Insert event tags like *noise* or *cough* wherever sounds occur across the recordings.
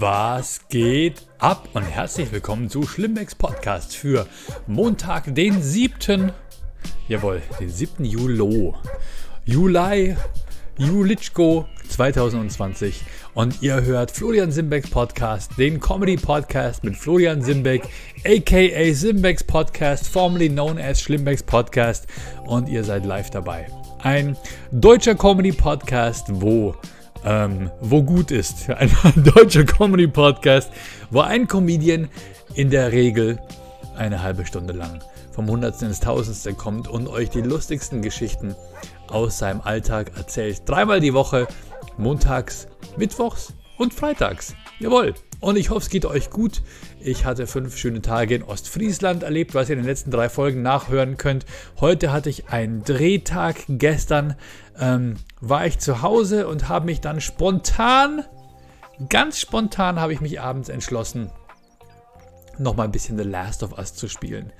Was geht ab und herzlich willkommen zu Schlimmbecks Podcast für Montag, den 7. Jawohl, den 7. Juli. Juli, Julitschko 2020. Und ihr hört Florian Simbecks Podcast, den Comedy Podcast mit Florian Simbeck, aka Simbecks Podcast, formerly known as Schlimmbecks Podcast. Und ihr seid live dabei. Ein deutscher Comedy Podcast, wo ähm, wo gut ist. *laughs* Ein deutscher Comedy-Podcast, wo ein Comedian in der Regel eine halbe Stunde lang vom Hundertsten ins Tausendste kommt und euch die lustigsten Geschichten aus seinem Alltag erzählt. Dreimal die Woche, montags, mittwochs und freitags. Jawohl. Und ich hoffe, es geht euch gut. Ich hatte fünf schöne Tage in Ostfriesland erlebt, was ihr in den letzten drei Folgen nachhören könnt. Heute hatte ich einen Drehtag. Gestern ähm, war ich zu Hause und habe mich dann spontan, ganz spontan habe ich mich abends entschlossen, nochmal ein bisschen The Last of Us zu spielen.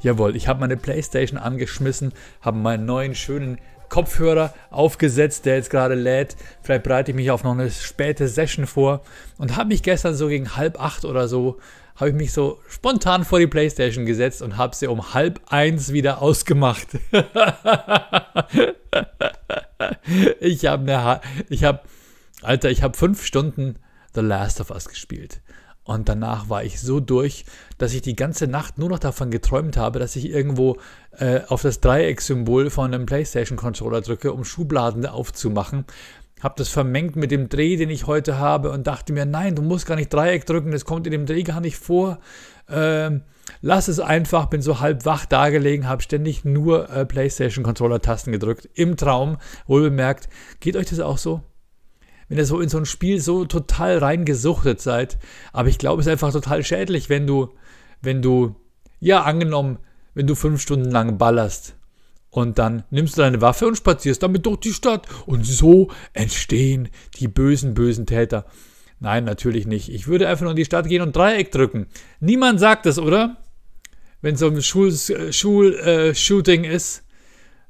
Jawohl, ich habe meine Playstation angeschmissen, habe meinen neuen schönen Kopfhörer aufgesetzt, der jetzt gerade lädt. Vielleicht bereite ich mich auf noch eine späte Session vor und habe mich gestern so gegen halb acht oder so, habe ich mich so spontan vor die Playstation gesetzt und habe sie um halb eins wieder ausgemacht. *laughs* ich habe eine, ich habe, Alter, ich habe fünf Stunden The Last of Us gespielt. Und danach war ich so durch, dass ich die ganze Nacht nur noch davon geträumt habe, dass ich irgendwo äh, auf das Dreiecksymbol von einem PlayStation-Controller drücke, um Schubladen aufzumachen. Habe das vermengt mit dem Dreh, den ich heute habe und dachte mir, nein, du musst gar nicht Dreieck drücken, das kommt in dem Dreh gar nicht vor. Ähm, lass es einfach, bin so halb wach dagelegen, habe ständig nur äh, PlayStation-Controller-Tasten gedrückt. Im Traum, wohl bemerkt. Geht euch das auch so? wenn ihr so in so ein Spiel so total reingesuchtet seid. Aber ich glaube, es ist einfach total schädlich, wenn du, wenn du, ja, angenommen, wenn du fünf Stunden lang ballerst und dann nimmst du deine Waffe und spazierst damit durch die Stadt. Und so entstehen die bösen, bösen Täter. Nein, natürlich nicht. Ich würde einfach nur in die Stadt gehen und Dreieck drücken. Niemand sagt es, oder? Wenn so ein Schul-Shooting Schul, äh, ist.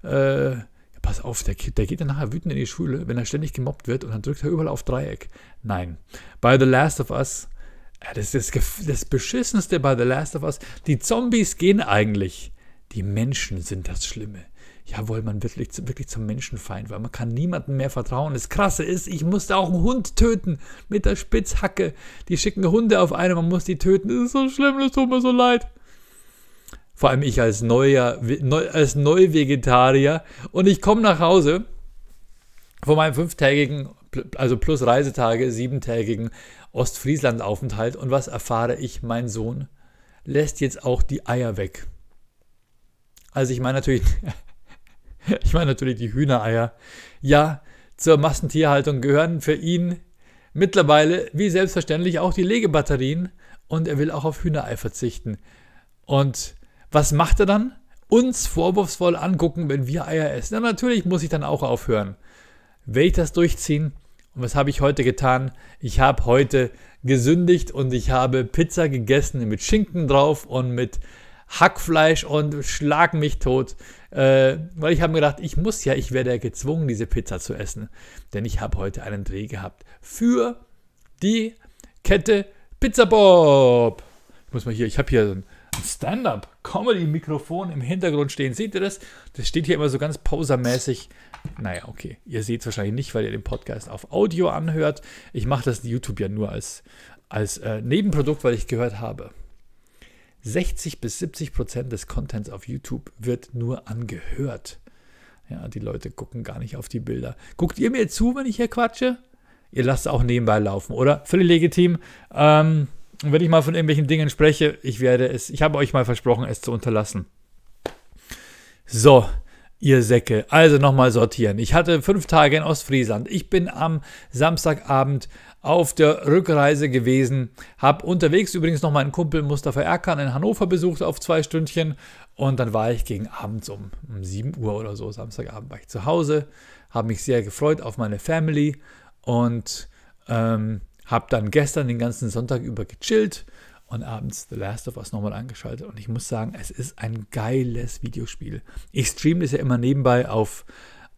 Äh, pass auf, der, der geht dann nachher wütend in die Schule, wenn er ständig gemobbt wird und dann drückt er überall auf Dreieck. Nein. Bei The Last of Us, das ist das, das Beschissenste bei The Last of Us, die Zombies gehen eigentlich. Die Menschen sind das Schlimme. Jawohl, man wird wirklich, wirklich zum Menschenfeind, weil man kann niemandem mehr vertrauen. Das Krasse ist, ich musste auch einen Hund töten mit der Spitzhacke. Die schicken Hunde auf einen, man muss die töten. Das ist so schlimm, das tut mir so leid. Vor allem ich als neuer, neu, als Neuvegetarier. Und ich komme nach Hause von meinem fünftägigen, also plus Reisetage, siebentägigen Ostfriesland-Aufenthalt. Und was erfahre ich? Mein Sohn lässt jetzt auch die Eier weg. Also ich meine natürlich, *laughs* *laughs* ich meine natürlich die Hühnereier. Ja, zur Massentierhaltung gehören für ihn mittlerweile wie selbstverständlich auch die Legebatterien und er will auch auf Hühnerei verzichten. Und was macht er dann? Uns vorwurfsvoll angucken, wenn wir Eier essen. Ja, natürlich muss ich dann auch aufhören. Will ich das durchziehen? Und was habe ich heute getan? Ich habe heute gesündigt und ich habe Pizza gegessen mit Schinken drauf und mit Hackfleisch und schlag mich tot. Äh, weil ich habe mir gedacht, ich muss ja, ich werde ja gezwungen, diese Pizza zu essen. Denn ich habe heute einen Dreh gehabt für die Kette Pizza Bob. Ich muss mal hier, ich habe hier so ein Stand-up-Comedy-Mikrofon im Hintergrund stehen. Seht ihr das? Das steht hier immer so ganz pausermäßig. Naja, okay. Ihr seht es wahrscheinlich nicht, weil ihr den Podcast auf Audio anhört. Ich mache das YouTube ja nur als, als äh, Nebenprodukt, weil ich gehört habe. 60 bis 70 Prozent des Contents auf YouTube wird nur angehört. Ja, die Leute gucken gar nicht auf die Bilder. Guckt ihr mir zu, wenn ich hier quatsche? Ihr lasst auch nebenbei laufen, oder? Völlig legitim. Ähm, wenn ich mal von irgendwelchen Dingen spreche, ich werde es, ich habe euch mal versprochen, es zu unterlassen. So, ihr Säcke. Also nochmal sortieren. Ich hatte fünf Tage in Ostfriesland. Ich bin am Samstagabend auf der Rückreise gewesen. Habe unterwegs übrigens noch meinen Kumpel Mustafa Erkan in Hannover besucht auf zwei Stündchen. Und dann war ich gegen abends um, um 7 Uhr oder so, Samstagabend war ich zu Hause. Habe mich sehr gefreut auf meine Family. Und ähm, hab dann gestern den ganzen Sonntag über gechillt und abends The Last of Us nochmal angeschaltet. Und ich muss sagen, es ist ein geiles Videospiel. Ich streame das ja immer nebenbei auf,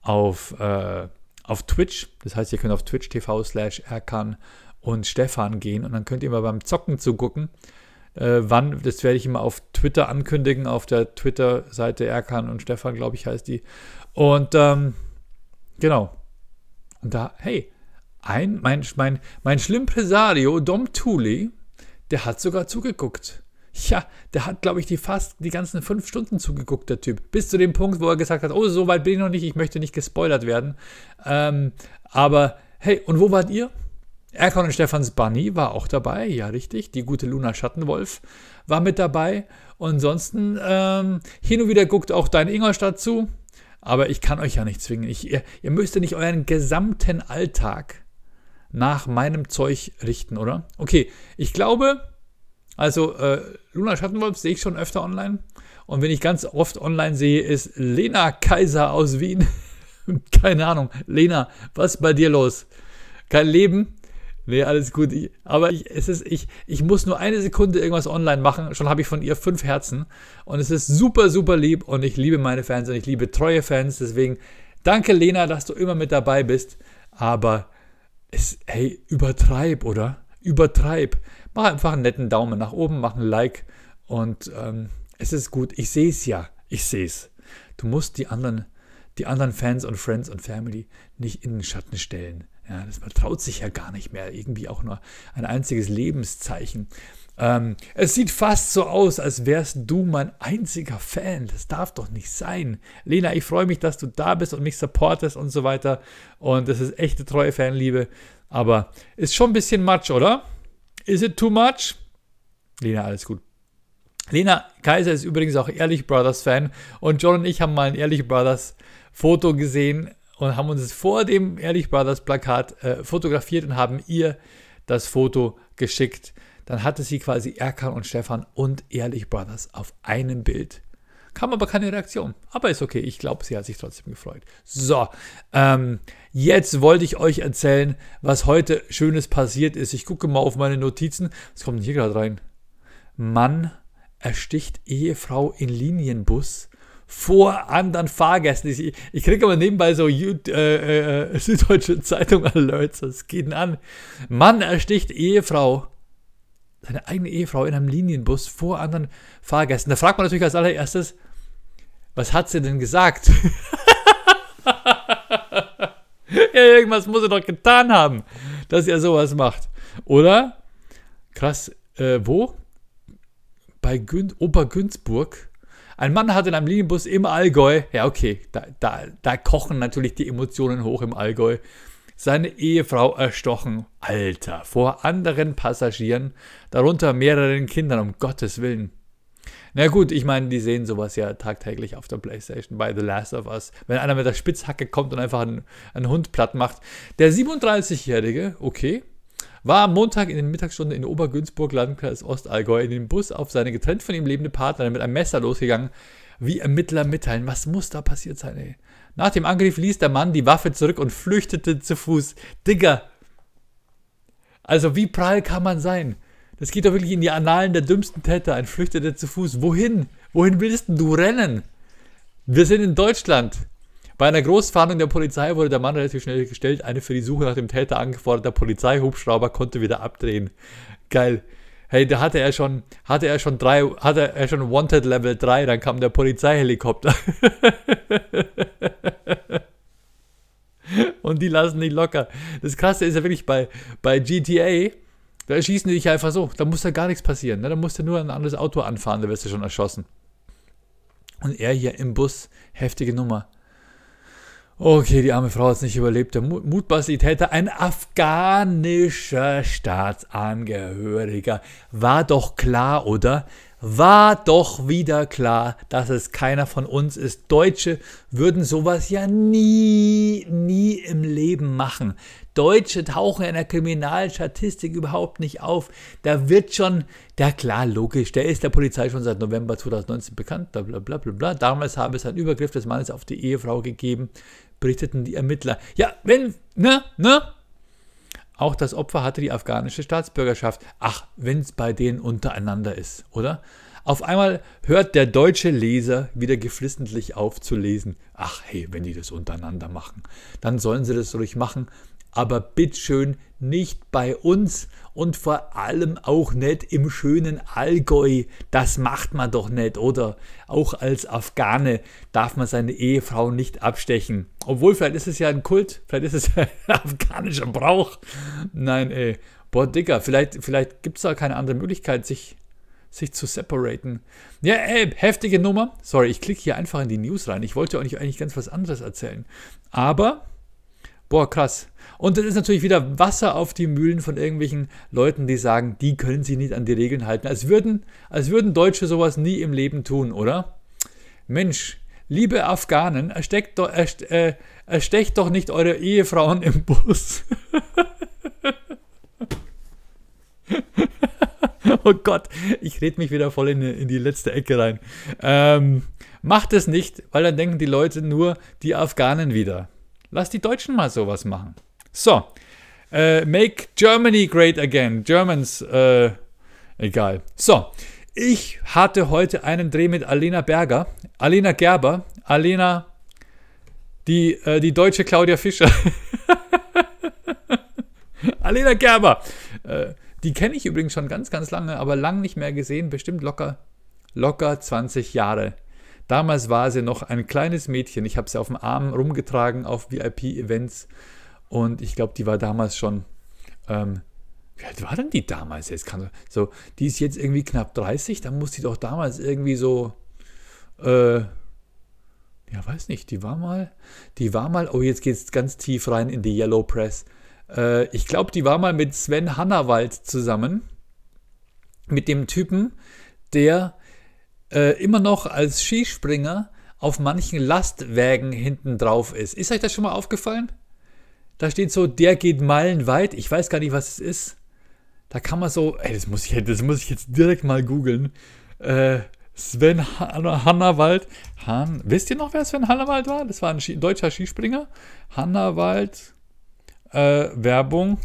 auf, äh, auf Twitch. Das heißt, ihr könnt auf Twitch TV slash erkan und Stefan gehen und dann könnt ihr mal beim Zocken zugucken. Äh, wann, das werde ich immer auf Twitter ankündigen, auf der Twitter-Seite Erkan und Stefan, glaube ich, heißt die. Und ähm, genau. Und da, hey, ein, mein, mein, mein Schlimmpresario, Dom Thule, der hat sogar zugeguckt. Ja, der hat, glaube ich, die fast die ganzen fünf Stunden zugeguckt, der Typ. Bis zu dem Punkt, wo er gesagt hat, oh, so weit bin ich noch nicht, ich möchte nicht gespoilert werden. Ähm, aber hey, und wo wart ihr? Erkan und Stefans Bunny war auch dabei, ja richtig. Die gute Luna Schattenwolf war mit dabei. Und ansonsten, ähm, hin und wieder guckt auch dein Ingolstadt zu. Aber ich kann euch ja nicht zwingen. Ich, ihr, ihr müsst ja nicht euren gesamten Alltag nach meinem Zeug richten, oder? Okay, ich glaube, also äh, Luna Schattenwolf sehe ich schon öfter online. Und wenn ich ganz oft online sehe, ist Lena Kaiser aus Wien. *laughs* Keine Ahnung. Lena, was ist bei dir los? Kein Leben? Nee, alles gut. Ich, aber ich, es ist, ich, ich muss nur eine Sekunde irgendwas online machen. Schon habe ich von ihr fünf Herzen. Und es ist super, super lieb. Und ich liebe meine Fans und ich liebe treue Fans. Deswegen danke, Lena, dass du immer mit dabei bist. Aber es, hey, übertreib, oder? Übertreib. Mach einfach einen netten Daumen nach oben, mach ein Like und ähm, es ist gut. Ich sehe es ja. Ich sehe es. Du musst die anderen, die anderen Fans und Friends und Family nicht in den Schatten stellen. Ja, das, man traut sich ja gar nicht mehr. Irgendwie auch nur ein einziges Lebenszeichen. Ähm, es sieht fast so aus, als wärst du mein einziger Fan. Das darf doch nicht sein. Lena, ich freue mich, dass du da bist und mich supportest und so weiter. Und das ist echte treue Fanliebe. Aber ist schon ein bisschen much, oder? Is it too much? Lena, alles gut. Lena Kaiser ist übrigens auch Ehrlich Brothers Fan und John und ich haben mal ein Ehrlich Brothers Foto gesehen und haben uns vor dem Ehrlich Brothers Plakat äh, fotografiert und haben ihr das Foto geschickt. Dann hatte sie quasi Erkan und Stefan und Ehrlich Brothers auf einem Bild. Kam aber keine Reaktion. Aber ist okay. Ich glaube, sie hat sich trotzdem gefreut. So, ähm, jetzt wollte ich euch erzählen, was heute Schönes passiert ist. Ich gucke mal auf meine Notizen. Was kommt denn hier gerade rein? Mann ersticht Ehefrau in Linienbus vor anderen Fahrgästen. Ich, ich kriege aber nebenbei so äh, äh, Süddeutsche Zeitung Alerts. Was geht an? Mann ersticht Ehefrau seine eigene Ehefrau in einem Linienbus vor anderen Fahrgästen. Da fragt man natürlich als allererstes, was hat sie denn gesagt? *laughs* ja, irgendwas muss er doch getan haben, dass er sowas macht. Oder? Krass, äh, wo? Bei Gün Obergünzburg. Ein Mann hat in einem Linienbus im Allgäu, ja okay, da, da, da kochen natürlich die Emotionen hoch im Allgäu, seine Ehefrau erstochen. Alter, vor anderen Passagieren, darunter mehreren Kindern, um Gottes Willen. Na gut, ich meine, die sehen sowas ja tagtäglich auf der Playstation bei The Last of Us. Wenn einer mit der Spitzhacke kommt und einfach einen, einen Hund platt macht. Der 37-Jährige, okay, war am Montag in den Mittagsstunden in Obergünzburg, Landkreis Ostallgäu, in den Bus auf seine getrennt von ihm lebende Partnerin mit einem Messer losgegangen, wie Ermittler mitteilen. Was muss da passiert sein, ey? Nach dem Angriff ließ der Mann die Waffe zurück und flüchtete zu Fuß. Digga! Also, wie prall kann man sein? Das geht doch wirklich in die Annalen der dümmsten Täter. Ein Flüchtete zu Fuß. Wohin? Wohin willst du rennen? Wir sind in Deutschland. Bei einer Großfahndung der Polizei wurde der Mann relativ schnell gestellt. Eine für die Suche nach dem Täter angeforderter Polizeihubschrauber konnte wieder abdrehen. Geil. Hey, da hatte er schon, hatte er schon drei, hatte er schon Wanted Level 3, dann kam der Polizeihelikopter. *laughs* Und die lassen nicht locker. Das krasse ist ja wirklich bei, bei GTA, da schießen die dich einfach so. Da muss ja gar nichts passieren. Ne? Da musst du nur ein anderes Auto anfahren, da wirst du schon erschossen. Und er hier im Bus, heftige Nummer. Okay, die arme Frau hat es nicht überlebt. Der mutmaßliche Täter, ein afghanischer Staatsangehöriger. War doch klar, oder? War doch wieder klar, dass es keiner von uns ist. Deutsche würden sowas ja nie, nie im Leben machen. Deutsche tauchen in der Kriminalstatistik überhaupt nicht auf. Da wird schon, der klar, logisch, der ist der Polizei schon seit November 2019 bekannt, bla bla bla bla. Damals habe es einen Übergriff des Mannes auf die Ehefrau gegeben, berichteten die Ermittler. Ja, wenn, ne, ne, auch das Opfer hatte die afghanische Staatsbürgerschaft. Ach, wenn es bei denen untereinander ist, oder? Auf einmal hört der deutsche Leser wieder geflissentlich auf zu lesen. Ach hey, wenn die das untereinander machen, dann sollen sie das ruhig machen. aber bitteschön nicht bei uns und vor allem auch nicht im schönen Allgäu. Das macht man doch nicht, oder? Auch als Afghane darf man seine Ehefrau nicht abstechen. Obwohl, vielleicht ist es ja ein Kult, vielleicht ist es *laughs* ein afghanischer Brauch. Nein, ey. Boah, Digga, vielleicht, vielleicht gibt es da keine andere Möglichkeit, sich, sich zu separaten. Ja, ey, heftige Nummer. Sorry, ich klicke hier einfach in die News rein. Ich wollte euch eigentlich ganz was anderes erzählen. Aber Boah, krass. Und das ist natürlich wieder Wasser auf die Mühlen von irgendwelchen Leuten, die sagen, die können sich nicht an die Regeln halten. Als würden, als würden Deutsche sowas nie im Leben tun, oder? Mensch, liebe Afghanen, ersteckt äh, erstecht doch nicht eure Ehefrauen im Bus. *laughs* oh Gott, ich rede mich wieder voll in, in, die letzte Ecke rein. Ähm, macht es nicht, weil dann denken die Leute nur die Afghanen wieder. Lass die Deutschen mal sowas machen. So, äh, make Germany great again. Germans, äh, egal. So, ich hatte heute einen Dreh mit Alena Berger, Alena Gerber, Alena, die, äh, die deutsche Claudia Fischer. *laughs* Alena Gerber. Äh, die kenne ich übrigens schon ganz, ganz lange, aber lang nicht mehr gesehen. Bestimmt locker, locker 20 Jahre. Damals war sie noch ein kleines Mädchen. Ich habe sie auf dem Arm rumgetragen auf VIP-Events. Und ich glaube, die war damals schon. Ähm, wie alt war denn die damals jetzt? Kann, so, die ist jetzt irgendwie knapp 30. Dann muss die doch damals irgendwie so. Äh, ja, weiß nicht. Die war mal. Die war mal. Oh, jetzt geht es ganz tief rein in die Yellow Press. Äh, ich glaube, die war mal mit Sven Hannawald zusammen. Mit dem Typen, der äh, immer noch als Skispringer auf manchen Lastwägen hinten drauf ist. Ist euch das schon mal aufgefallen? Da steht so, der geht meilenweit. Ich weiß gar nicht, was es ist. Da kann man so, ey, das muss ich, das muss ich jetzt direkt mal googeln. Äh, Sven Hannawald. Han, wisst ihr noch, wer Sven Hannawald war? Das war ein Ski, deutscher Skispringer. Hannawald, äh, Werbung,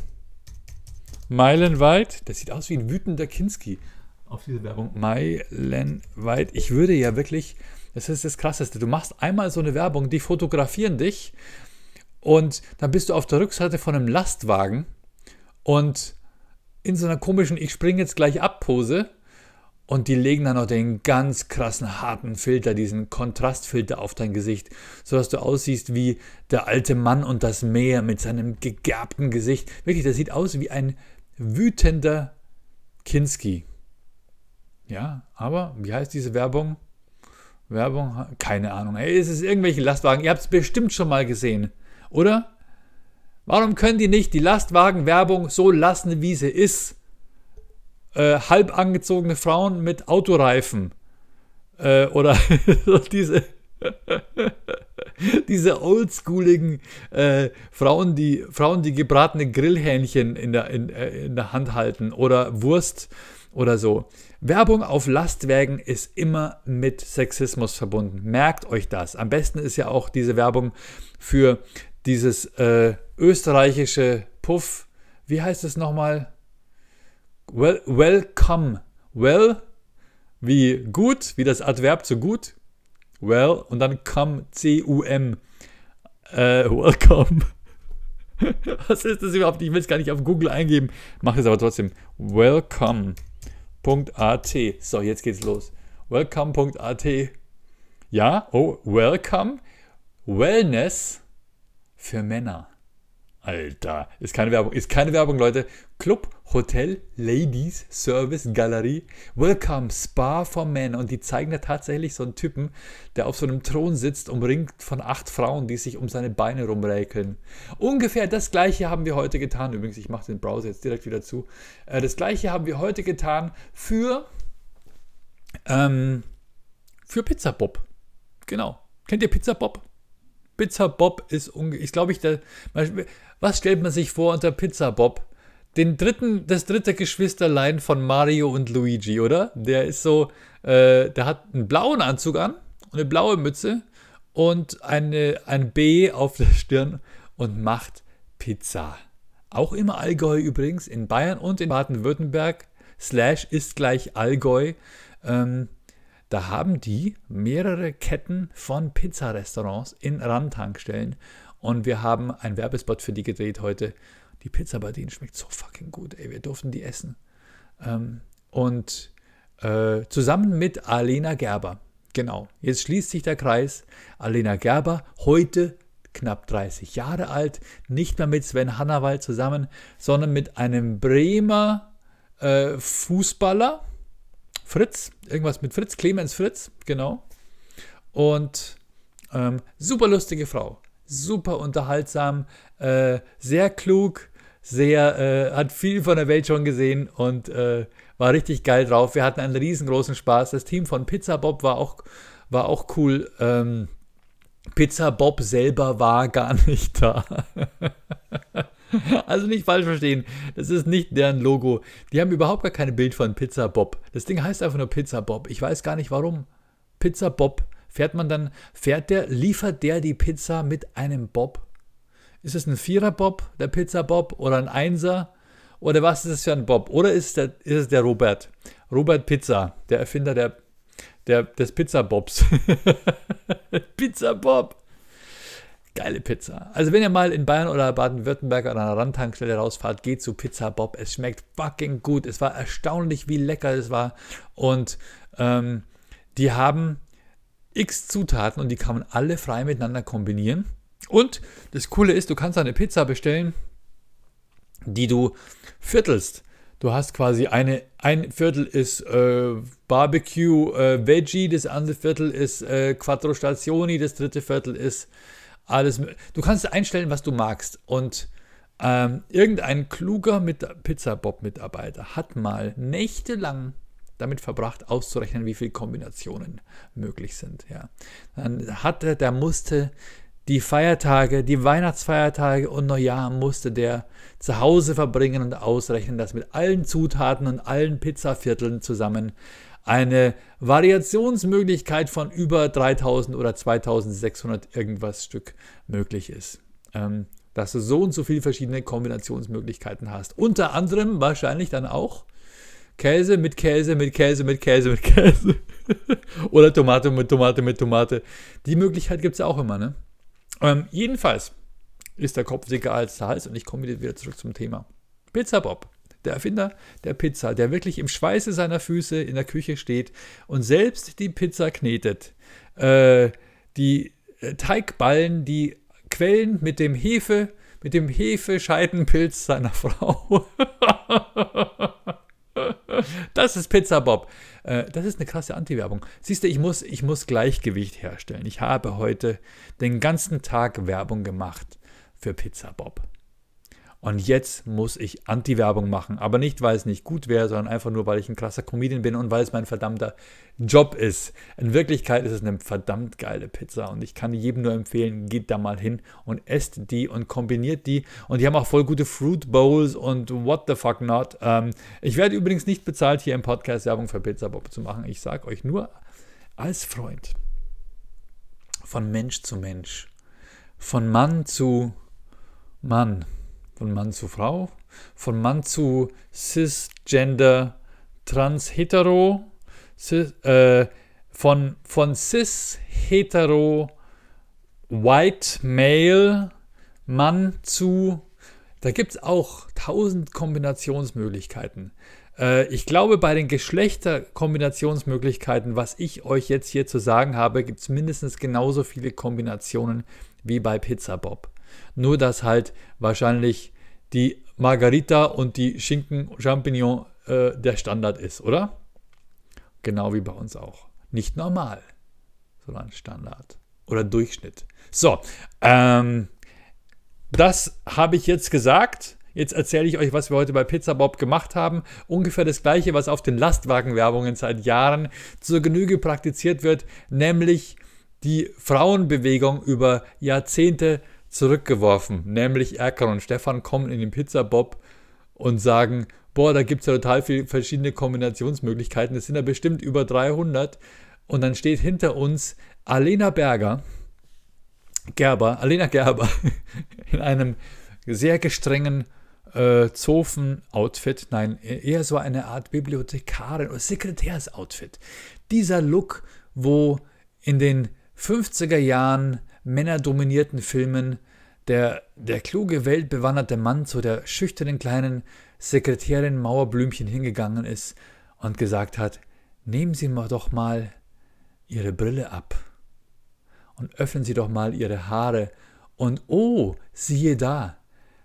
meilenweit. Das sieht aus wie ein wütender Kinski auf diese Werbung meilenweit. Ich würde ja wirklich, das ist das Krasseste, du machst einmal so eine Werbung, die fotografieren dich und dann bist du auf der Rückseite von einem Lastwagen und in so einer komischen Ich springe jetzt gleich ab Pose und die legen dann noch den ganz krassen harten Filter, diesen Kontrastfilter auf dein Gesicht, sodass du aussiehst wie der alte Mann und das Meer mit seinem gegerbten Gesicht. Wirklich, das sieht aus wie ein wütender Kinski. Ja, aber wie heißt diese Werbung? Werbung, keine Ahnung. Hey, es ist irgendwelche Lastwagen. Ihr habt es bestimmt schon mal gesehen, oder? Warum können die nicht die Lastwagenwerbung so lassen, wie sie ist? Äh, halb angezogene Frauen mit Autoreifen. Äh, oder *laughs* diese, *laughs* diese oldschooligen äh, Frauen, die, Frauen, die gebratene Grillhähnchen in der, in, äh, in der Hand halten. Oder Wurst oder so. Werbung auf Lastwagen ist immer mit Sexismus verbunden. Merkt euch das. Am besten ist ja auch diese Werbung für dieses äh, österreichische Puff. Wie heißt es nochmal? Well, welcome. Well, wie gut, wie das Adverb zu gut. Well, und dann come, C-U-M. Äh, welcome. *laughs* Was ist das überhaupt? Ich will es gar nicht auf Google eingeben. Mache es aber trotzdem. Welcome. Welcome.at. So, jetzt geht's los. Welcome.at. Ja, oh, welcome. Wellness für Männer. Alter, ist keine Werbung, ist keine Werbung, Leute. Club, Hotel, Ladies, Service, Galerie, Welcome, Spa for Men. Und die zeigen da tatsächlich so einen Typen, der auf so einem Thron sitzt, umringt von acht Frauen, die sich um seine Beine rumräkeln. Ungefähr das gleiche haben wir heute getan. Übrigens, ich mache den Browser jetzt direkt wieder zu. Äh, das gleiche haben wir heute getan für, ähm, für Pizza Bob. Genau. Kennt ihr Pizza Bob? Pizza Bob ist, ich glaube ich, der, was stellt man sich vor unter Pizza Bob? Den dritten, das dritte Geschwisterlein von Mario und Luigi, oder? Der ist so, äh, der hat einen blauen Anzug an, eine blaue Mütze und eine, ein B auf der Stirn und macht Pizza. Auch im Allgäu übrigens, in Bayern und in Baden-Württemberg. Slash ist gleich Allgäu. Ähm, da haben die mehrere Ketten von Pizzarestaurants in Randtankstellen Und wir haben einen Werbespot für die gedreht heute. Die Pizza bei denen schmeckt so fucking gut, ey. Wir durften die essen. Ähm, und äh, zusammen mit Alena Gerber. Genau, jetzt schließt sich der Kreis. Alena Gerber, heute knapp 30 Jahre alt, nicht mehr mit Sven Hannawald zusammen, sondern mit einem Bremer äh, Fußballer, Fritz, irgendwas mit Fritz, Clemens Fritz, genau. Und ähm, super lustige Frau, super unterhaltsam, äh, sehr klug, sehr, äh, hat viel von der Welt schon gesehen und äh, war richtig geil drauf. Wir hatten einen riesengroßen Spaß. Das Team von Pizza Bob war auch, war auch cool. Ähm, Pizza Bob selber war gar *laughs* nicht da. *laughs* also nicht falsch verstehen, das ist nicht deren Logo. Die haben überhaupt gar kein Bild von Pizza Bob. Das Ding heißt einfach nur Pizza Bob. Ich weiß gar nicht warum. Pizza Bob. Fährt man dann, fährt der, liefert der die Pizza mit einem Bob? Ist es ein Vierer-Bob, der Pizza-Bob, oder ein Einser? Oder was ist es für ein Bob? Oder ist, der, ist es der Robert? Robert Pizza, der Erfinder der, der, des Pizza-Bobs. *laughs* Pizza-Bob. Geile Pizza. Also wenn ihr mal in Bayern oder Baden-Württemberg an einer Randtankstelle rausfahrt, geht zu Pizza Bob. Es schmeckt fucking gut. Es war erstaunlich, wie lecker es war. Und ähm, die haben x Zutaten und die kann man alle frei miteinander kombinieren. Und das Coole ist, du kannst eine Pizza bestellen, die du viertelst. Du hast quasi eine, ein Viertel ist äh, Barbecue äh, Veggie, das andere Viertel ist äh, Quattro Stazioni, das dritte Viertel ist alles. Du kannst einstellen, was du magst. Und ähm, irgendein kluger Mit Pizza Bob Mitarbeiter hat mal nächtelang damit verbracht, auszurechnen, wie viele Kombinationen möglich sind. Ja. Dann hatte, der musste die Feiertage, die Weihnachtsfeiertage und Neujahr musste der zu Hause verbringen und ausrechnen, dass mit allen Zutaten und allen Pizzavierteln zusammen eine Variationsmöglichkeit von über 3000 oder 2600 irgendwas Stück möglich ist. Ähm, dass du so und so viele verschiedene Kombinationsmöglichkeiten hast. Unter anderem wahrscheinlich dann auch Käse mit Käse mit Käse mit Käse mit Käse. *laughs* oder Tomate mit Tomate mit Tomate. Die Möglichkeit gibt es ja auch immer, ne? Ähm, jedenfalls ist der Kopf dicker als der Hals und ich komme wieder zurück zum Thema. Pizza Bob, der Erfinder der Pizza, der wirklich im Schweiße seiner Füße in der Küche steht und selbst die Pizza knetet. Äh, die äh, Teigballen, die quellen mit dem Hefe, mit dem Hefescheidenpilz seiner *laughs* Frau. das ist Pizza Bob. Äh, das ist eine krasse Anti-Werbung. Siehst du, ich muss, ich muss Gleichgewicht herstellen. Ich habe heute den ganzen Tag Werbung gemacht für Pizza Bob. Und jetzt muss ich Anti-Werbung machen. Aber nicht, weil es nicht gut wäre, sondern einfach nur, weil ich ein krasser Comedian bin und weil es mein verdammter Job ist. In Wirklichkeit ist es eine verdammt geile Pizza und ich kann jedem nur empfehlen, geht da mal hin und esst die und kombiniert die. Und die haben auch voll gute Fruit Bowls und what the fuck not. Ähm, ich werde übrigens nicht bezahlt, hier im Podcast Werbung für Pizza Bob zu machen. Ich sage euch nur als Freund von Mensch zu Mensch, von Mann zu Mann von Mann zu Frau, von Mann zu Cisgender, Trans, Hetero, cis, äh, von, von Cis, Hetero, White, Male, Mann zu, da gibt es auch tausend Kombinationsmöglichkeiten. Äh, ich glaube, bei den Geschlechterkombinationsmöglichkeiten, was ich euch jetzt hier zu sagen habe, gibt es mindestens genauso viele Kombinationen wie bei Pizza Bob. Nur dass halt wahrscheinlich die Margarita und die Schinken-Champignon äh, der Standard ist, oder? Genau wie bei uns auch. Nicht normal, sondern Standard oder Durchschnitt. So, ähm, das habe ich jetzt gesagt. Jetzt erzähle ich euch, was wir heute bei Pizza Bob gemacht haben. Ungefähr das gleiche, was auf den Lastwagenwerbungen seit Jahren zur Genüge praktiziert wird, nämlich die Frauenbewegung über Jahrzehnte zurückgeworfen. Nämlich Erkan und Stefan kommen in den Pizza Bob und sagen, boah, da gibt es ja total viele verschiedene Kombinationsmöglichkeiten. Es sind ja bestimmt über 300. Und dann steht hinter uns Alena Berger, Gerber, Alena Gerber, *laughs* in einem sehr gestrengen äh, Zofen-Outfit. Nein, eher so eine Art Bibliothekarin oder Sekretärs-Outfit. Dieser Look, wo in den 50er Jahren männerdominierten Filmen. Der, der kluge, weltbewanderte Mann zu der schüchternen kleinen Sekretärin Mauerblümchen hingegangen ist und gesagt hat, nehmen Sie doch mal Ihre Brille ab und öffnen Sie doch mal Ihre Haare. Und oh, siehe da,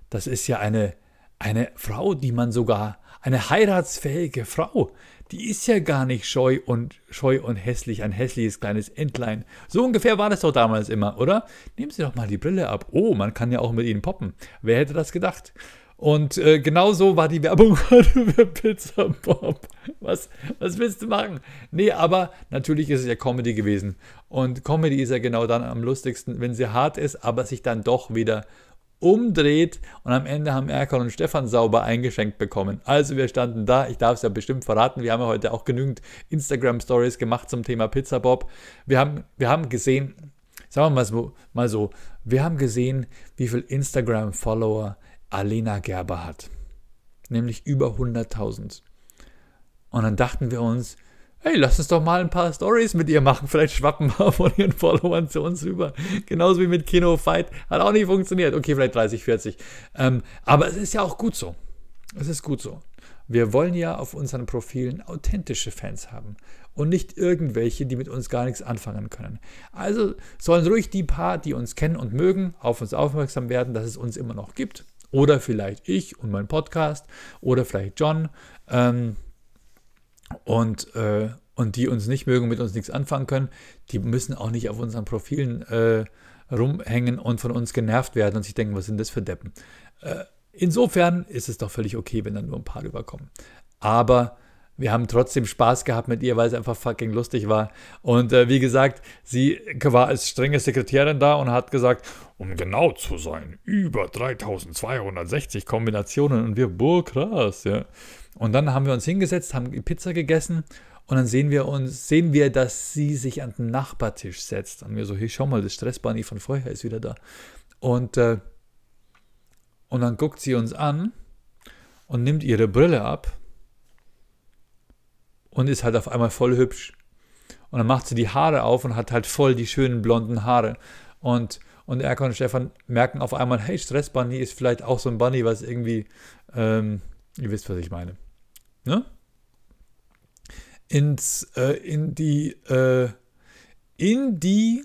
das ist ja eine, eine Frau, die man sogar, eine heiratsfähige Frau, die ist ja gar nicht scheu und scheu und hässlich, ein hässliches kleines Entlein. So ungefähr war das doch damals immer, oder? Nehmen Sie doch mal die Brille ab. Oh, man kann ja auch mit ihnen poppen. Wer hätte das gedacht? Und äh, genau so war die Werbung *laughs* für Pizza Bob. Was, was willst du machen? Nee, aber natürlich ist es ja Comedy gewesen. Und Comedy ist ja genau dann am lustigsten, wenn sie hart ist, aber sich dann doch wieder umdreht und am Ende haben Erkan und Stefan sauber eingeschenkt bekommen. Also wir standen da, ich darf es ja bestimmt verraten, wir haben ja heute auch genügend Instagram-Stories gemacht zum Thema Pizza Bob. Wir haben, wir haben gesehen, sagen wir mal so, mal so, wir haben gesehen, wie viel Instagram-Follower Alena Gerber hat. Nämlich über 100.000. Und dann dachten wir uns, hey, lass uns doch mal ein paar Stories mit ihr machen. Vielleicht schwappen wir *laughs* von ihren Followern zu uns rüber. Genauso wie mit Kino Fight. Hat auch nicht funktioniert. Okay, vielleicht 30, 40. Ähm, aber es ist ja auch gut so. Es ist gut so. Wir wollen ja auf unseren Profilen authentische Fans haben und nicht irgendwelche, die mit uns gar nichts anfangen können. Also sollen ruhig die paar, die uns kennen und mögen, auf uns aufmerksam werden, dass es uns immer noch gibt. Oder vielleicht ich und mein Podcast oder vielleicht John. Ähm, und, äh, und die uns nicht mögen, mit uns nichts anfangen können, die müssen auch nicht auf unseren Profilen äh, rumhängen und von uns genervt werden und sich denken, was sind das für Deppen. Äh, insofern ist es doch völlig okay, wenn dann nur ein paar rüberkommen. Aber wir haben trotzdem Spaß gehabt mit ihr, weil es einfach fucking lustig war. Und äh, wie gesagt, sie war als strenge Sekretärin da und hat gesagt, um genau zu sein, über 3260 Kombinationen. Und wir, boah, krass, ja. Und dann haben wir uns hingesetzt, haben Pizza gegessen und dann sehen wir uns, sehen wir, dass sie sich an den Nachbartisch setzt. Und wir so, hey, schau mal, das Stressbunny von vorher ist wieder da. Und, äh, und dann guckt sie uns an und nimmt ihre Brille ab und ist halt auf einmal voll hübsch. Und dann macht sie die Haare auf und hat halt voll die schönen blonden Haare. Und, und Erkan und Stefan merken auf einmal, hey, Stressbunny ist vielleicht auch so ein Bunny, was irgendwie, ähm, ihr wisst, was ich meine ne? ins, äh, in die, äh, in die,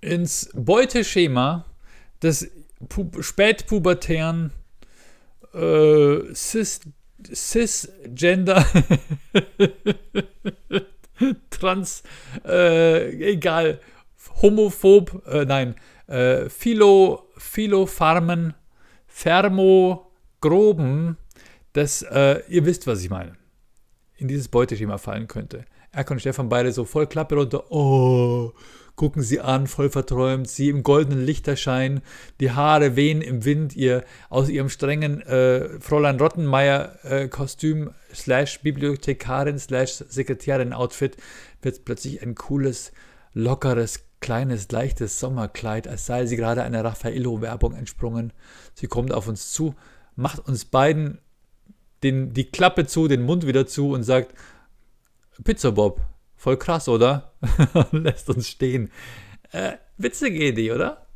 ins Beuteschema des spätpubertären äh, Cis, Cisgender *laughs* Trans, äh, egal, homophob, äh, nein, äh, Philo, Philofarmen, Thermo, groben dass äh, ihr wisst, was ich meine, in dieses Beuteschema fallen könnte. Erkan und Stefan beide so voll Klappe runter, oh, gucken sie an, voll verträumt, sie im goldenen Lichterschein, die Haare wehen im Wind, ihr aus ihrem strengen äh, Fräulein Rottenmeier äh, slash Bibliothekarin slash Sekretärin Outfit wird plötzlich ein cooles, lockeres, kleines, leichtes Sommerkleid, als sei sie gerade einer Raffaello-Werbung entsprungen. Sie kommt auf uns zu, macht uns beiden den, die Klappe zu, den Mund wieder zu und sagt, Pizza Bob, voll krass, oder? *laughs* Lässt uns stehen. Äh, witzige Idee, oder?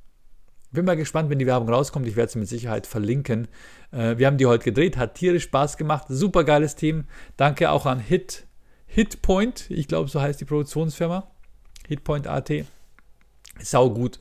Bin mal gespannt, wenn die Werbung rauskommt. Ich werde sie mit Sicherheit verlinken. Äh, wir haben die heute gedreht, hat tierisch Spaß gemacht. Super geiles Team. Danke auch an Hit, Hitpoint, ich glaube, so heißt die Produktionsfirma. Hitpoint.at. Sau gut.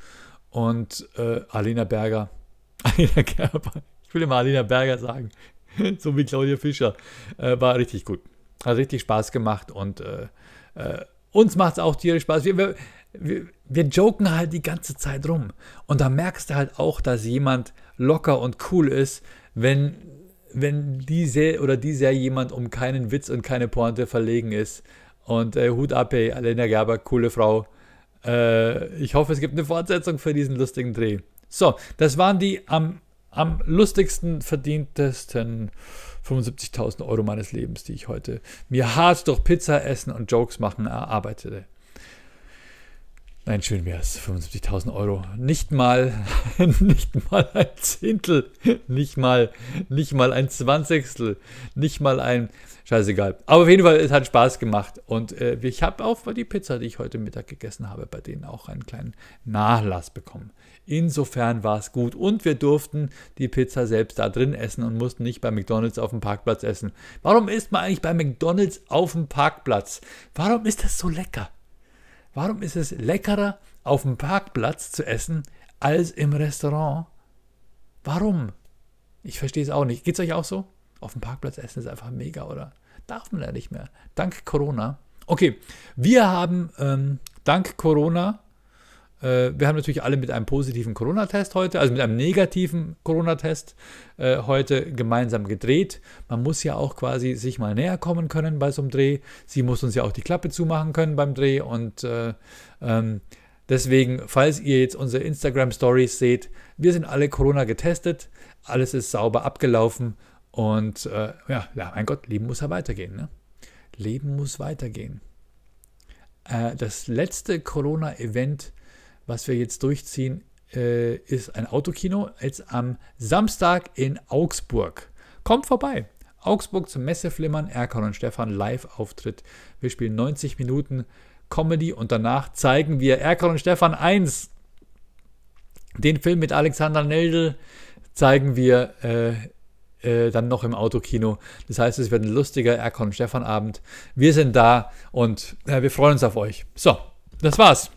Und äh, Alina Berger. *laughs* Alina Gerber. Ich will immer Alina Berger sagen. *laughs* so wie Claudia Fischer. Äh, war richtig gut. Hat richtig Spaß gemacht und äh, äh, uns macht es auch tierisch Spaß. Wir, wir, wir, wir joken halt die ganze Zeit rum. Und da merkst du halt auch, dass jemand locker und cool ist, wenn, wenn diese oder dieser jemand um keinen Witz und keine Pointe verlegen ist. Und äh, Hut ab, ey, Alena Gerber, coole Frau. Äh, ich hoffe, es gibt eine Fortsetzung für diesen lustigen Dreh. So, das waren die am am lustigsten verdientesten 75.000 Euro meines Lebens, die ich heute mir hart durch Pizza essen und Jokes machen erarbeitete. Nein, schön wäre es. 75.000 Euro. Nicht mal, *laughs* nicht mal ein Zehntel, nicht mal, nicht mal ein Zwanzigstel, nicht mal ein, scheißegal. Aber auf jeden Fall, es hat Spaß gemacht. Und äh, ich habe auch bei die Pizza, die ich heute Mittag gegessen habe, bei denen auch einen kleinen Nachlass bekommen. Insofern war es gut. Und wir durften die Pizza selbst da drin essen und mussten nicht bei McDonalds auf dem Parkplatz essen. Warum isst man eigentlich bei McDonalds auf dem Parkplatz? Warum ist das so lecker? Warum ist es leckerer, auf dem Parkplatz zu essen, als im Restaurant? Warum? Ich verstehe es auch nicht. Geht es euch auch so? Auf dem Parkplatz essen ist einfach mega, oder? Darf man ja nicht mehr. Dank Corona. Okay, wir haben ähm, dank Corona wir haben natürlich alle mit einem positiven Corona-Test heute, also mit einem negativen Corona-Test äh, heute gemeinsam gedreht. Man muss ja auch quasi sich mal näher kommen können bei so einem Dreh. Sie muss uns ja auch die Klappe zumachen können beim Dreh und äh, ähm, deswegen, falls ihr jetzt unsere Instagram-Stories seht, wir sind alle Corona getestet, alles ist sauber abgelaufen und äh, ja, ja, mein Gott, Leben muss ja weitergehen. Ne? Leben muss weitergehen. Äh, das letzte Corona-Event was wir jetzt durchziehen, äh, ist ein Autokino. Jetzt am Samstag in Augsburg. Kommt vorbei. Augsburg zum Messeflimmern, Erkan und Stefan Live-Auftritt. Wir spielen 90 Minuten Comedy und danach zeigen wir Erkan und Stefan 1. Den Film mit Alexander Neldl zeigen wir äh, äh, dann noch im Autokino. Das heißt, es wird ein lustiger Erkan und Stefan Abend. Wir sind da und äh, wir freuen uns auf euch. So, das war's.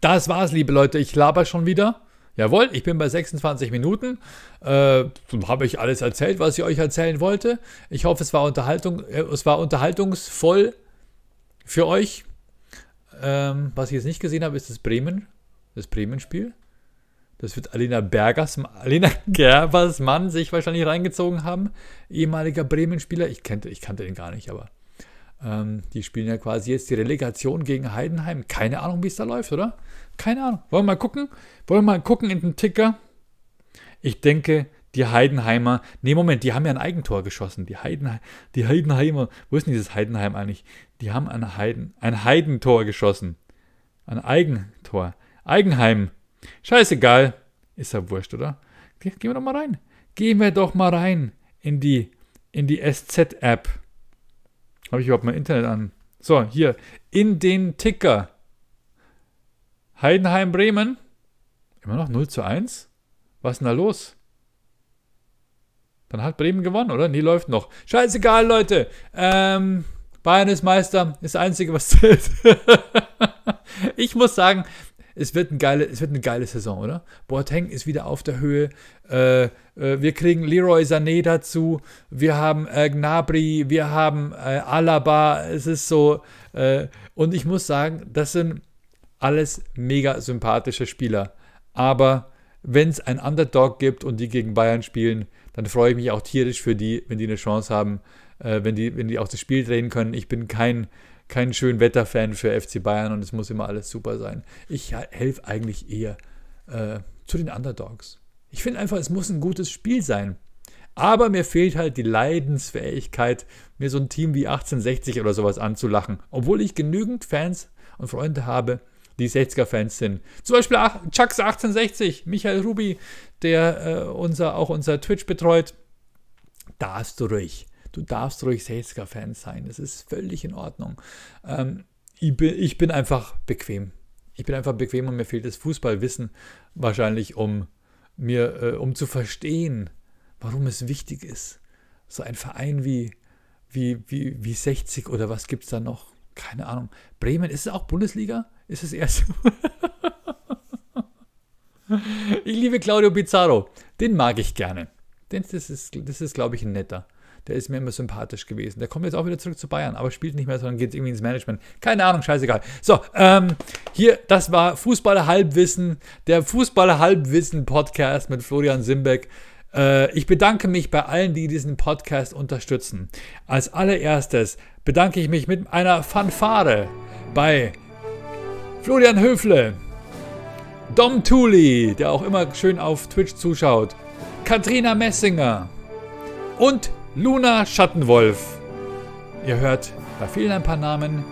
Das war's, liebe Leute. Ich laber schon wieder. Jawohl, ich bin bei 26 Minuten. Äh, Habe ich alles erzählt, was ich euch erzählen wollte. Ich hoffe, es war, Unterhaltung, äh, es war unterhaltungsvoll für euch. Ähm, was ich jetzt nicht gesehen habe, ist das Bremen. Das Bremen-Spiel. Das wird Alina Bergers, Alina *laughs* Gerbers Mann sich wahrscheinlich reingezogen haben. Ehemaliger Bremen-Spieler. Ich, ich kannte den gar nicht, aber ähm, die spielen ja quasi jetzt die Relegation gegen Heidenheim. Keine Ahnung, wie es da läuft, oder? Keine Ahnung. Wollen wir mal gucken? Wollen wir mal gucken in den Ticker? Ich denke, die Heidenheimer. Nee, Moment, die haben ja ein Eigentor geschossen. Die, Heiden, die Heidenheimer. Wo ist denn dieses Heidenheim eigentlich? Die haben ein, Heiden, ein Heidentor geschossen. Ein Eigentor. Eigenheim. Scheißegal. Ist ja wurscht, oder? Gehen wir doch mal rein. Gehen wir doch mal rein in die, in die SZ-App. Habe ich überhaupt mein Internet an? So, hier. In den Ticker. Heidenheim Bremen. Immer noch 0 zu 1? Was ist denn da los? Dann hat Bremen gewonnen, oder? Nee, läuft noch. Scheißegal, Leute. Ähm, Bayern ist Meister. Ist das Einzige, was *laughs* zählt. ich muss sagen, es wird, ein geile, es wird eine geile Saison, oder? Boateng ist wieder auf der Höhe. Äh, wir kriegen Leroy Sané dazu. Wir haben äh, Gnabry, wir haben äh, Alaba. Es ist so. Äh, und ich muss sagen, das sind alles mega sympathische Spieler. Aber wenn es ein Underdog gibt und die gegen Bayern spielen, dann freue ich mich auch tierisch für die, wenn die eine Chance haben, äh, wenn, die, wenn die auch das Spiel drehen können. Ich bin kein kein schön Wetterfan für FC Bayern und es muss immer alles super sein. Ich helfe eigentlich eher äh, zu den Underdogs. Ich finde einfach, es muss ein gutes Spiel sein. Aber mir fehlt halt die Leidensfähigkeit, mir so ein Team wie 1860 oder sowas anzulachen. Obwohl ich genügend Fans und Freunde habe, die 60er-Fans sind. Zum Beispiel Chucks 1860, Michael Rubi, der äh, unser, auch unser Twitch betreut. Darfst du ruhig Du darfst ruhig 60er-Fan sein. Das ist völlig in Ordnung. Ähm, ich, bin, ich bin einfach bequem. Ich bin einfach bequem und mir fehlt das Fußballwissen wahrscheinlich, um mir, äh, um zu verstehen, warum es wichtig ist. So ein Verein wie, wie, wie, wie 60 oder was gibt es da noch? Keine Ahnung. Bremen, ist es auch Bundesliga? Ist es erst? *laughs* ich liebe Claudio Pizarro. Den mag ich gerne. Das ist, das ist glaube ich, ein netter der ist mir immer sympathisch gewesen. Der kommt jetzt auch wieder zurück zu Bayern, aber spielt nicht mehr, sondern geht irgendwie ins Management. Keine Ahnung, scheißegal. So, ähm, hier, das war Fußballer Halbwissen, der Fußballer Halbwissen Podcast mit Florian Simbeck. Äh, ich bedanke mich bei allen, die diesen Podcast unterstützen. Als allererstes bedanke ich mich mit einer Fanfare bei Florian Höfle, Dom Thuli, der auch immer schön auf Twitch zuschaut, Katrina Messinger und Luna Schattenwolf. Ihr hört, da fehlen ein paar Namen.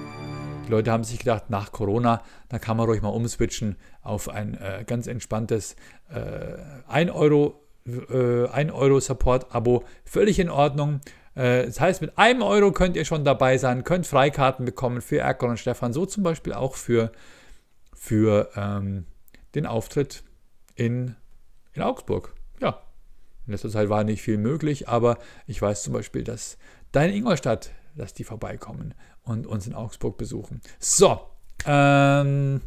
Die Leute haben sich gedacht, nach Corona, da kann man ruhig mal umswitchen auf ein äh, ganz entspanntes äh, 1 Euro, äh, 1 Euro Support-Abo. Völlig in Ordnung. Äh, das heißt, mit einem Euro könnt ihr schon dabei sein, könnt Freikarten bekommen für Erkon und Stefan, so zum Beispiel auch für, für ähm, den Auftritt in, in Augsburg. Ja, in letzter Zeit war nicht viel möglich, aber ich weiß zum Beispiel, dass deine Ingolstadt, dass die vorbeikommen und uns in Augsburg besuchen. So, ähm,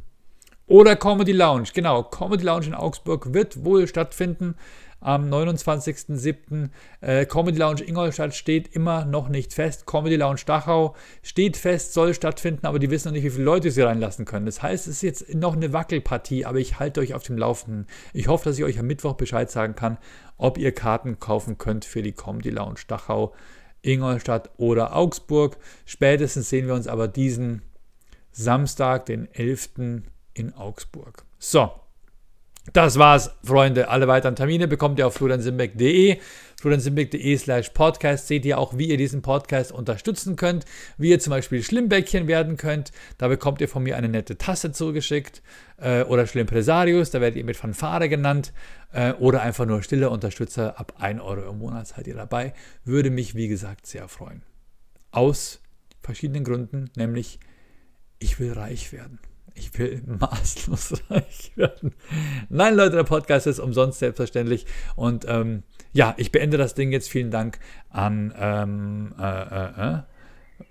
oder Comedy Lounge, genau, Comedy Lounge in Augsburg wird wohl stattfinden am 29.07. Äh, Comedy Lounge Ingolstadt steht immer noch nicht fest. Comedy Lounge Dachau steht fest, soll stattfinden, aber die wissen noch nicht, wie viele Leute sie reinlassen können. Das heißt, es ist jetzt noch eine Wackelpartie, aber ich halte euch auf dem Laufenden. Ich hoffe, dass ich euch am Mittwoch Bescheid sagen kann, ob ihr Karten kaufen könnt für die Comedy Lounge Dachau, Ingolstadt oder Augsburg. Spätestens sehen wir uns aber diesen Samstag, den 11. in Augsburg. So, das war's, Freunde. Alle weiteren Termine bekommt ihr auf floriansimbeck.de. floriansimbeck.de slash podcast seht ihr auch, wie ihr diesen Podcast unterstützen könnt, wie ihr zum Beispiel Schlimmbäckchen werden könnt. Da bekommt ihr von mir eine nette Tasse zugeschickt. Äh, oder Schlimmpresarius, da werdet ihr mit Fanfare genannt. Äh, oder einfach nur stille Unterstützer. Ab 1 Euro im Monat seid ihr dabei. Würde mich, wie gesagt, sehr freuen. Aus verschiedenen Gründen, nämlich ich will reich werden. Ich will maßlos *laughs* reich werden. Nein, Leute, der Podcast ist umsonst selbstverständlich. Und ähm, ja, ich beende das Ding jetzt. Vielen Dank an ähm, äh, äh, äh.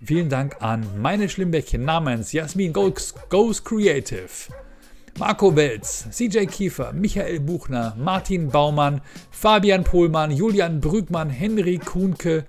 Vielen Dank an meine Schlimmbäckchen namens Jasmin Goes Creative, Marco Welz, CJ Kiefer, Michael Buchner, Martin Baumann, Fabian Pohlmann, Julian Brügmann, Henry Kuhnke,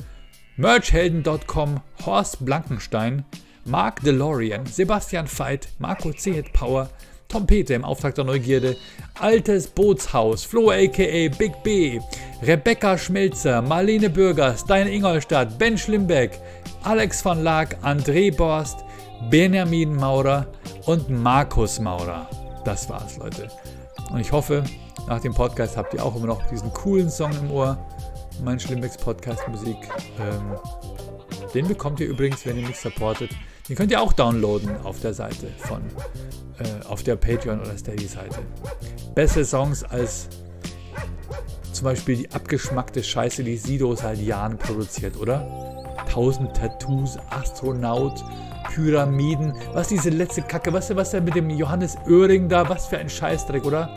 Merchhelden.com, Horst Blankenstein, Mark DeLorean, Sebastian Veit, Marco Zehet Power, Tom Peter im Auftrag der Neugierde, Altes Bootshaus, Flo aka Big B, Rebecca Schmelzer, Marlene Bürger, Stein Ingolstadt, Ben Schlimbeck, Alex van Laak, André Borst, Benjamin Maurer und Markus Maurer. Das war's, Leute. Und ich hoffe, nach dem Podcast habt ihr auch immer noch diesen coolen Song im Ohr. Mein Schlimmbecks Podcast Musik. Ähm, den bekommt ihr übrigens, wenn ihr mich supportet, den könnt ihr auch downloaden auf der Seite von, äh, auf der Patreon oder Steady-Seite. Bessere Songs als zum Beispiel die abgeschmackte Scheiße, die Sido seit Jahren produziert, oder? Tausend Tattoos, Astronaut, Pyramiden, was diese letzte Kacke, was, was der mit dem Johannes Oehring da, was für ein Scheißdreck, oder?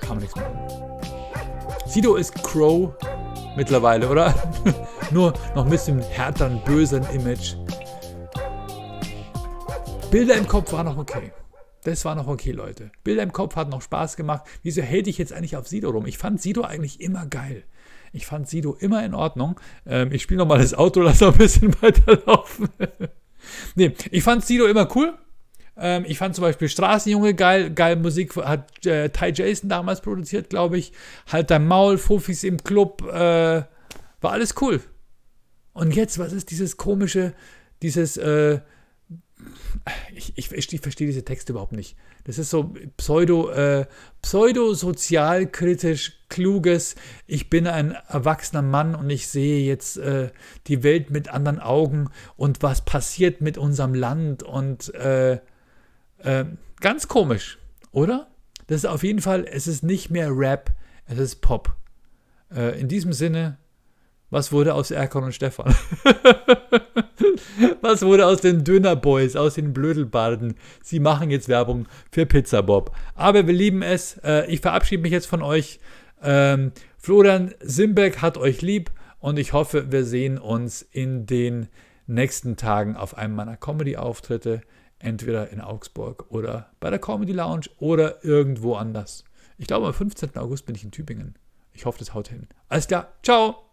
Kann man nichts machen. Sido ist Crow mittlerweile, oder? *laughs* Nur noch ein bisschen härteren, bösen Image. Bilder im Kopf war noch okay. Das war noch okay, Leute. Bilder im Kopf hat noch Spaß gemacht. Wieso hält ich jetzt eigentlich auf Sido rum? Ich fand Sido eigentlich immer geil. Ich fand Sido immer in Ordnung. Ähm, ich spiele nochmal das Auto, lass noch ein bisschen *laughs* weiterlaufen. nee, ich fand Sido immer cool. Ähm, ich fand zum Beispiel Straßenjunge geil. Geil Musik hat äh, Ty Jason damals produziert, glaube ich. Halt dein Maul, Fufis im Club. Äh, war alles cool. Und jetzt, was ist dieses komische, dieses, äh, ich, ich, ich, verstehe diese Texte überhaupt nicht. Das ist so pseudo, äh, pseudo-sozialkritisch kluges, ich bin ein erwachsener Mann und ich sehe jetzt äh, die Welt mit anderen Augen und was passiert mit unserem Land und äh, äh, ganz komisch, oder? Das ist auf jeden Fall, es ist nicht mehr Rap, es ist Pop. Äh, in diesem Sinne, was wurde aus Erkon und Stefan? *laughs* *laughs* Was wurde aus den Dönerboys, aus den Blödelbarden? Sie machen jetzt Werbung für Pizza Bob. Aber wir lieben es. Äh, ich verabschiede mich jetzt von euch. Ähm, Florian Simbeck hat euch lieb und ich hoffe, wir sehen uns in den nächsten Tagen auf einem meiner Comedy-Auftritte, entweder in Augsburg oder bei der Comedy Lounge oder irgendwo anders. Ich glaube, am 15. August bin ich in Tübingen. Ich hoffe, das haut hin. Alles klar, ciao!